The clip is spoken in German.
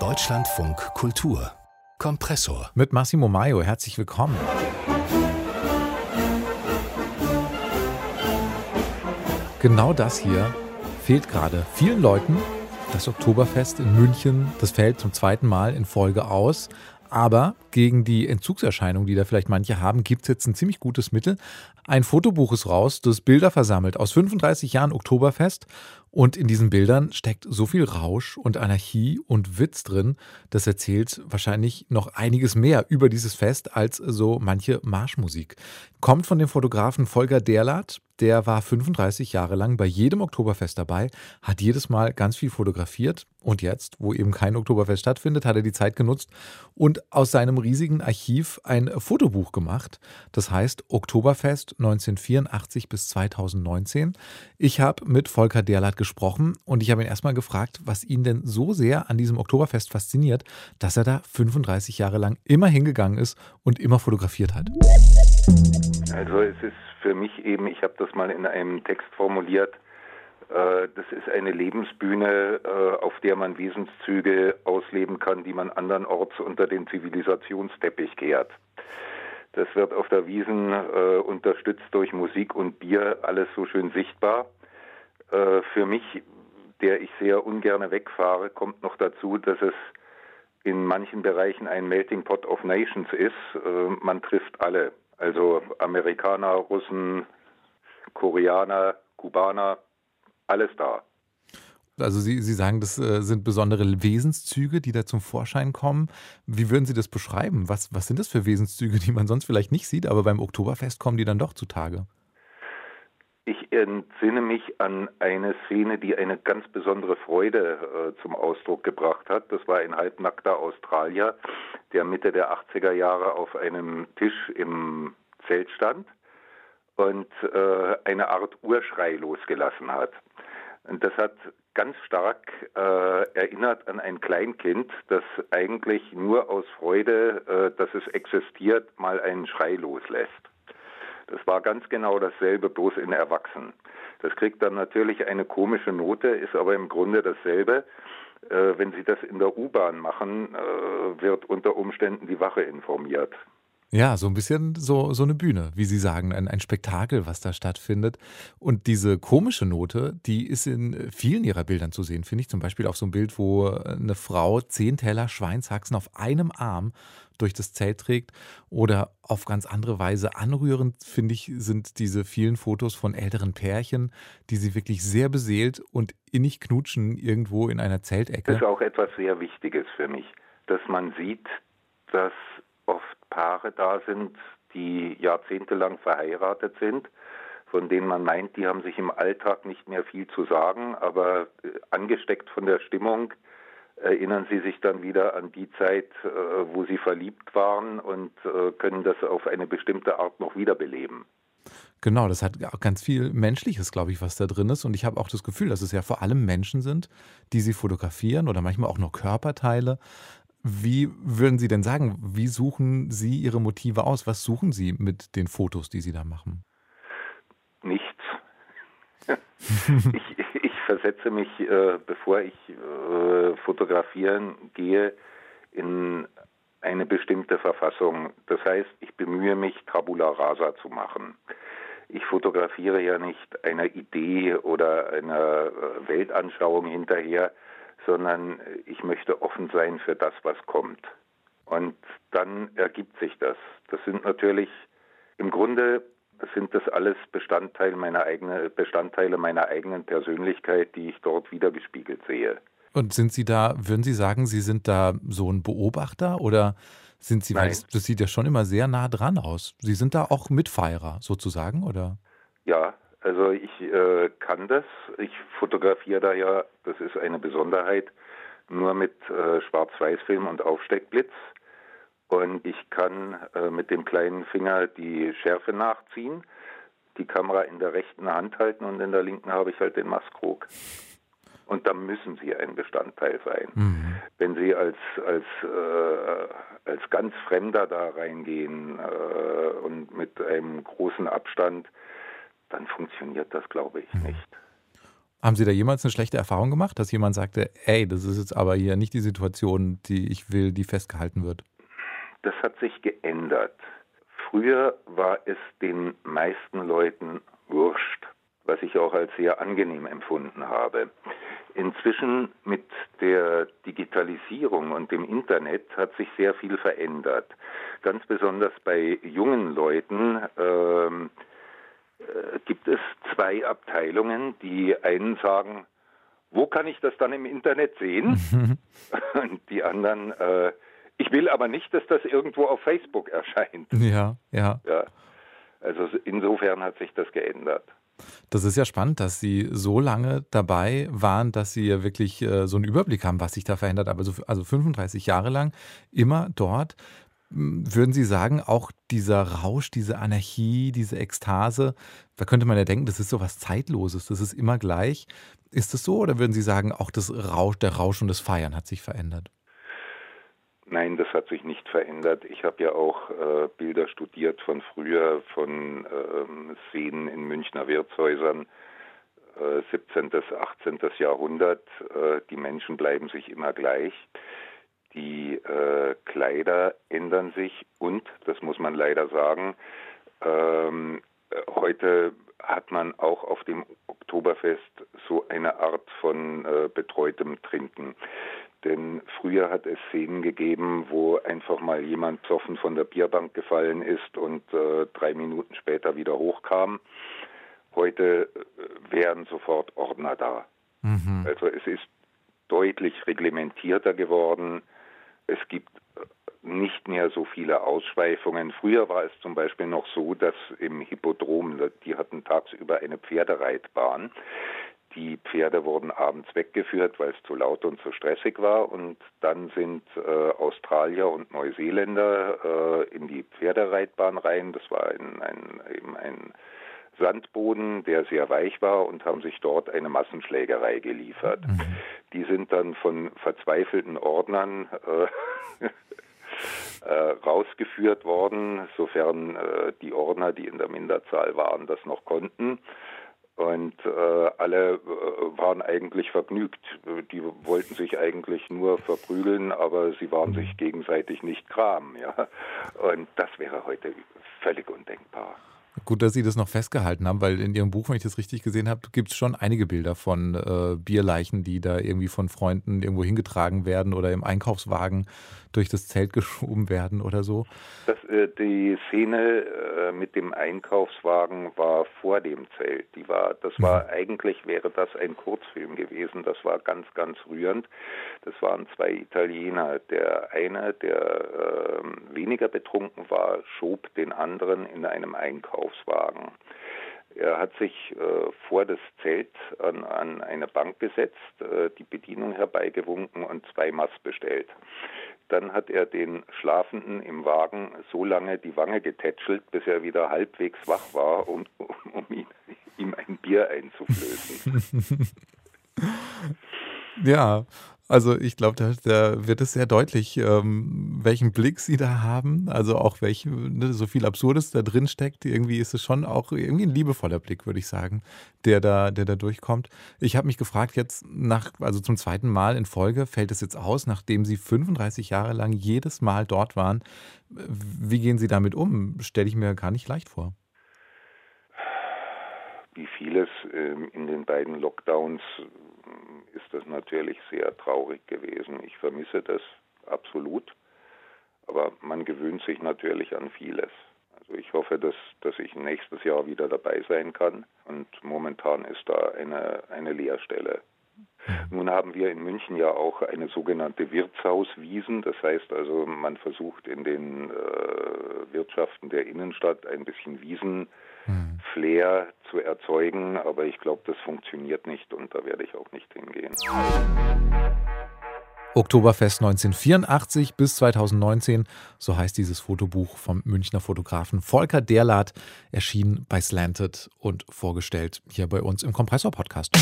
Deutschlandfunk Kultur Kompressor. Mit Massimo Maio, herzlich willkommen. Genau das hier fehlt gerade vielen Leuten. Das Oktoberfest in München, das fällt zum zweiten Mal in Folge aus. Aber gegen die Entzugserscheinung, die da vielleicht manche haben, gibt es jetzt ein ziemlich gutes Mittel. Ein Fotobuch ist raus, das Bilder versammelt aus 35 Jahren Oktoberfest. Und in diesen Bildern steckt so viel Rausch und Anarchie und Witz drin, das erzählt wahrscheinlich noch einiges mehr über dieses Fest als so manche Marschmusik. Kommt von dem Fotografen Volker Derlath, der war 35 Jahre lang bei jedem Oktoberfest dabei, hat jedes Mal ganz viel fotografiert und jetzt, wo eben kein Oktoberfest stattfindet, hat er die Zeit genutzt und aus seinem riesigen Archiv ein Fotobuch gemacht. Das heißt Oktoberfest 1984 bis 2019. Ich habe mit Volker Derlath gesprochen und ich habe ihn erstmal gefragt, was ihn denn so sehr an diesem Oktoberfest fasziniert, dass er da 35 Jahre lang immer hingegangen ist und immer fotografiert hat. Also es ist für mich eben, ich habe das mal in einem Text formuliert, äh, das ist eine Lebensbühne, äh, auf der man Wesenszüge ausleben kann, die man andernorts unter den Zivilisationsteppich kehrt. Das wird auf der Wiesen äh, unterstützt durch Musik und Bier, alles so schön sichtbar. Äh, für mich, der ich sehr ungern wegfahre, kommt noch dazu, dass es in manchen Bereichen ein Melting Pot of Nations ist. Äh, man trifft alle. Also Amerikaner, Russen, Koreaner, Kubaner, alles da. Also Sie, Sie sagen, das äh, sind besondere Wesenszüge, die da zum Vorschein kommen. Wie würden Sie das beschreiben? Was, was sind das für Wesenszüge, die man sonst vielleicht nicht sieht, aber beim Oktoberfest kommen die dann doch zutage? Ich entsinne mich an eine Szene, die eine ganz besondere Freude äh, zum Ausdruck gebracht hat. Das war ein halbnackter Australier, der Mitte der 80er Jahre auf einem Tisch im Zelt stand und äh, eine Art Urschrei losgelassen hat. Und das hat ganz stark äh, erinnert an ein Kleinkind, das eigentlich nur aus Freude, äh, dass es existiert, mal einen Schrei loslässt. Das war ganz genau dasselbe, bloß in Erwachsenen. Das kriegt dann natürlich eine komische Note, ist aber im Grunde dasselbe. Äh, wenn Sie das in der U-Bahn machen, äh, wird unter Umständen die Wache informiert. Ja, so ein bisschen so, so eine Bühne, wie Sie sagen, ein, ein Spektakel, was da stattfindet. Und diese komische Note, die ist in vielen Ihrer Bildern zu sehen, finde ich. Zum Beispiel auf so einem Bild, wo eine Frau zehn Teller Schweinshaxen auf einem Arm durch das Zelt trägt. Oder auf ganz andere Weise anrührend, finde ich, sind diese vielen Fotos von älteren Pärchen, die sie wirklich sehr beseelt und innig knutschen irgendwo in einer Zeltecke. Das ist auch etwas sehr Wichtiges für mich, dass man sieht, dass Paare da sind, die jahrzehntelang verheiratet sind, von denen man meint, die haben sich im Alltag nicht mehr viel zu sagen, aber äh, angesteckt von der Stimmung erinnern sie sich dann wieder an die Zeit, äh, wo sie verliebt waren und äh, können das auf eine bestimmte Art noch wiederbeleben. Genau, das hat auch ganz viel Menschliches, glaube ich, was da drin ist. Und ich habe auch das Gefühl, dass es ja vor allem Menschen sind, die sie fotografieren oder manchmal auch nur Körperteile. Wie würden Sie denn sagen, wie suchen Sie Ihre Motive aus? Was suchen Sie mit den Fotos, die Sie da machen? Nichts. ich, ich, versetze mich, äh, bevor ich äh, fotografieren gehe, in eine bestimmte Verfassung. Das heißt, ich bemühe mich, Tabula rasa zu machen. Ich fotografiere ja nicht einer Idee oder einer äh, Weltanschauung hinterher, sondern ich möchte offen sein für das, was kommt. Und dann ergibt sich das. Das sind natürlich im Grunde sind das alles Bestandteil meiner eigene, Bestandteile meiner eigenen Persönlichkeit, die ich dort wiedergespiegelt sehe. Und sind Sie da, würden Sie sagen, Sie sind da so ein Beobachter oder sind Sie, Nein. weil das, das sieht ja schon immer sehr nah dran aus. Sie sind da auch Mitfeierer sozusagen, oder? Ja, also ich äh, kann das. Ich fotografiere da ja, das ist eine Besonderheit, nur mit äh, Schwarz-Weiß-Film und Aufsteckblitz. Und ich kann äh, mit dem kleinen Finger die Schärfe nachziehen, die Kamera in der rechten Hand halten und in der linken habe ich halt den Maskrug. Und da müssen sie ein Bestandteil sein. Mhm. Wenn sie als, als, äh, als ganz Fremder da reingehen äh, und mit einem großen Abstand, dann funktioniert das, glaube ich, mhm. nicht. Haben Sie da jemals eine schlechte Erfahrung gemacht, dass jemand sagte, ey, das ist jetzt aber hier nicht die Situation, die ich will, die festgehalten wird? Das hat sich geändert. Früher war es den meisten Leuten wurscht, was ich auch als sehr angenehm empfunden habe. Inzwischen mit der Digitalisierung und dem Internet hat sich sehr viel verändert. Ganz besonders bei jungen Leuten ähm, äh, gibt es zwei Abteilungen. Die einen sagen, wo kann ich das dann im Internet sehen? und die anderen, äh, ich will aber nicht, dass das irgendwo auf Facebook erscheint. Ja, ja. ja. Also insofern hat sich das geändert. Das ist ja spannend, dass Sie so lange dabei waren, dass Sie ja wirklich äh, so einen Überblick haben, was sich da verändert. Aber so, also 35 Jahre lang immer dort. Würden Sie sagen, auch dieser Rausch, diese Anarchie, diese Ekstase, da könnte man ja denken, das ist so was Zeitloses, das ist immer gleich. Ist das so oder würden Sie sagen, auch das Rausch, der Rausch und das Feiern hat sich verändert? Nein, das hat sich nicht verändert. Ich habe ja auch äh, Bilder studiert von früher, von ähm, Szenen in Münchner Wirtshäusern, äh, 17., 18. Jahrhundert. Äh, die Menschen bleiben sich immer gleich. Die äh, Kleider ändern sich und, das muss man leider sagen, ähm, heute hat man auch auf dem Oktoberfest so eine Art von äh, betreutem Trinken. Denn früher hat es Szenen gegeben, wo einfach mal jemand zoffen von der Bierbank gefallen ist und äh, drei Minuten später wieder hochkam. Heute äh, wären sofort Ordner da. Mhm. Also es ist deutlich reglementierter geworden. Es gibt äh, nicht mehr so viele Ausschweifungen. Früher war es zum Beispiel noch so, dass im Hippodrom, die hatten tagsüber eine Pferdereitbahn. Die Pferde wurden abends weggeführt, weil es zu laut und zu stressig war. Und dann sind äh, Australier und Neuseeländer äh, in die Pferdereitbahn rein. Das war ein, ein, eben ein Sandboden, der sehr weich war und haben sich dort eine Massenschlägerei geliefert. Mhm. Die sind dann von verzweifelten Ordnern äh, äh, rausgeführt worden, sofern äh, die Ordner, die in der Minderzahl waren, das noch konnten. Und äh, alle äh, waren eigentlich vergnügt. Die wollten sich eigentlich nur verprügeln, aber sie waren sich gegenseitig nicht kram. Ja? Und das wäre heute völlig undenkbar. Gut, dass Sie das noch festgehalten haben, weil in Ihrem Buch, wenn ich das richtig gesehen habe, gibt es schon einige Bilder von äh, Bierleichen, die da irgendwie von Freunden irgendwo hingetragen werden oder im Einkaufswagen durch das Zelt geschoben werden oder so. Das, äh, die Szene äh, mit dem Einkaufswagen war vor dem Zelt. Die war, das war mhm. eigentlich wäre das ein Kurzfilm gewesen. Das war ganz, ganz rührend. Das waren zwei Italiener. Der eine, der äh, weniger betrunken war, schob den anderen in einem Einkaufswagen. Er hat sich äh, vor das Zelt an, an, eine Bank gesetzt, äh, die Bedienung herbeigewunken und zwei Mass bestellt. Dann hat er den Schlafenden im Wagen so lange die Wange getätschelt, bis er wieder halbwegs wach war, um, um ihn, ihm ein Bier einzuflößen. ja, also ich glaube, da, da, wird es sehr deutlich, ähm, welchen Blick Sie da haben. Also auch welche, ne, so viel Absurdes da drin steckt. Irgendwie ist es schon auch irgendwie ein liebevoller Blick, würde ich sagen, der da, der da durchkommt. Ich habe mich gefragt, jetzt nach, also zum zweiten Mal in Folge fällt es jetzt aus, nachdem Sie 35 Jahre lang jedes Mal dort waren. Wie gehen Sie damit um? Stelle ich mir gar nicht leicht vor. Wie vieles ähm, in den beiden Lockdowns ist das natürlich sehr traurig gewesen. Ich vermisse das absolut, aber man gewöhnt sich natürlich an vieles. Also ich hoffe, dass, dass ich nächstes Jahr wieder dabei sein kann und momentan ist da eine, eine Leerstelle. Nun haben wir in München ja auch eine sogenannte Wirtshauswiesen. Das heißt also, man versucht in den äh, Wirtschaften der Innenstadt ein bisschen Wiesen hm. Flair zu erzeugen, aber ich glaube, das funktioniert nicht und da werde ich auch nicht hingehen. Oktoberfest 1984 bis 2019, so heißt dieses Fotobuch vom Münchner Fotografen Volker Derlath, erschien bei Slanted und vorgestellt hier bei uns im Kompressor-Podcast.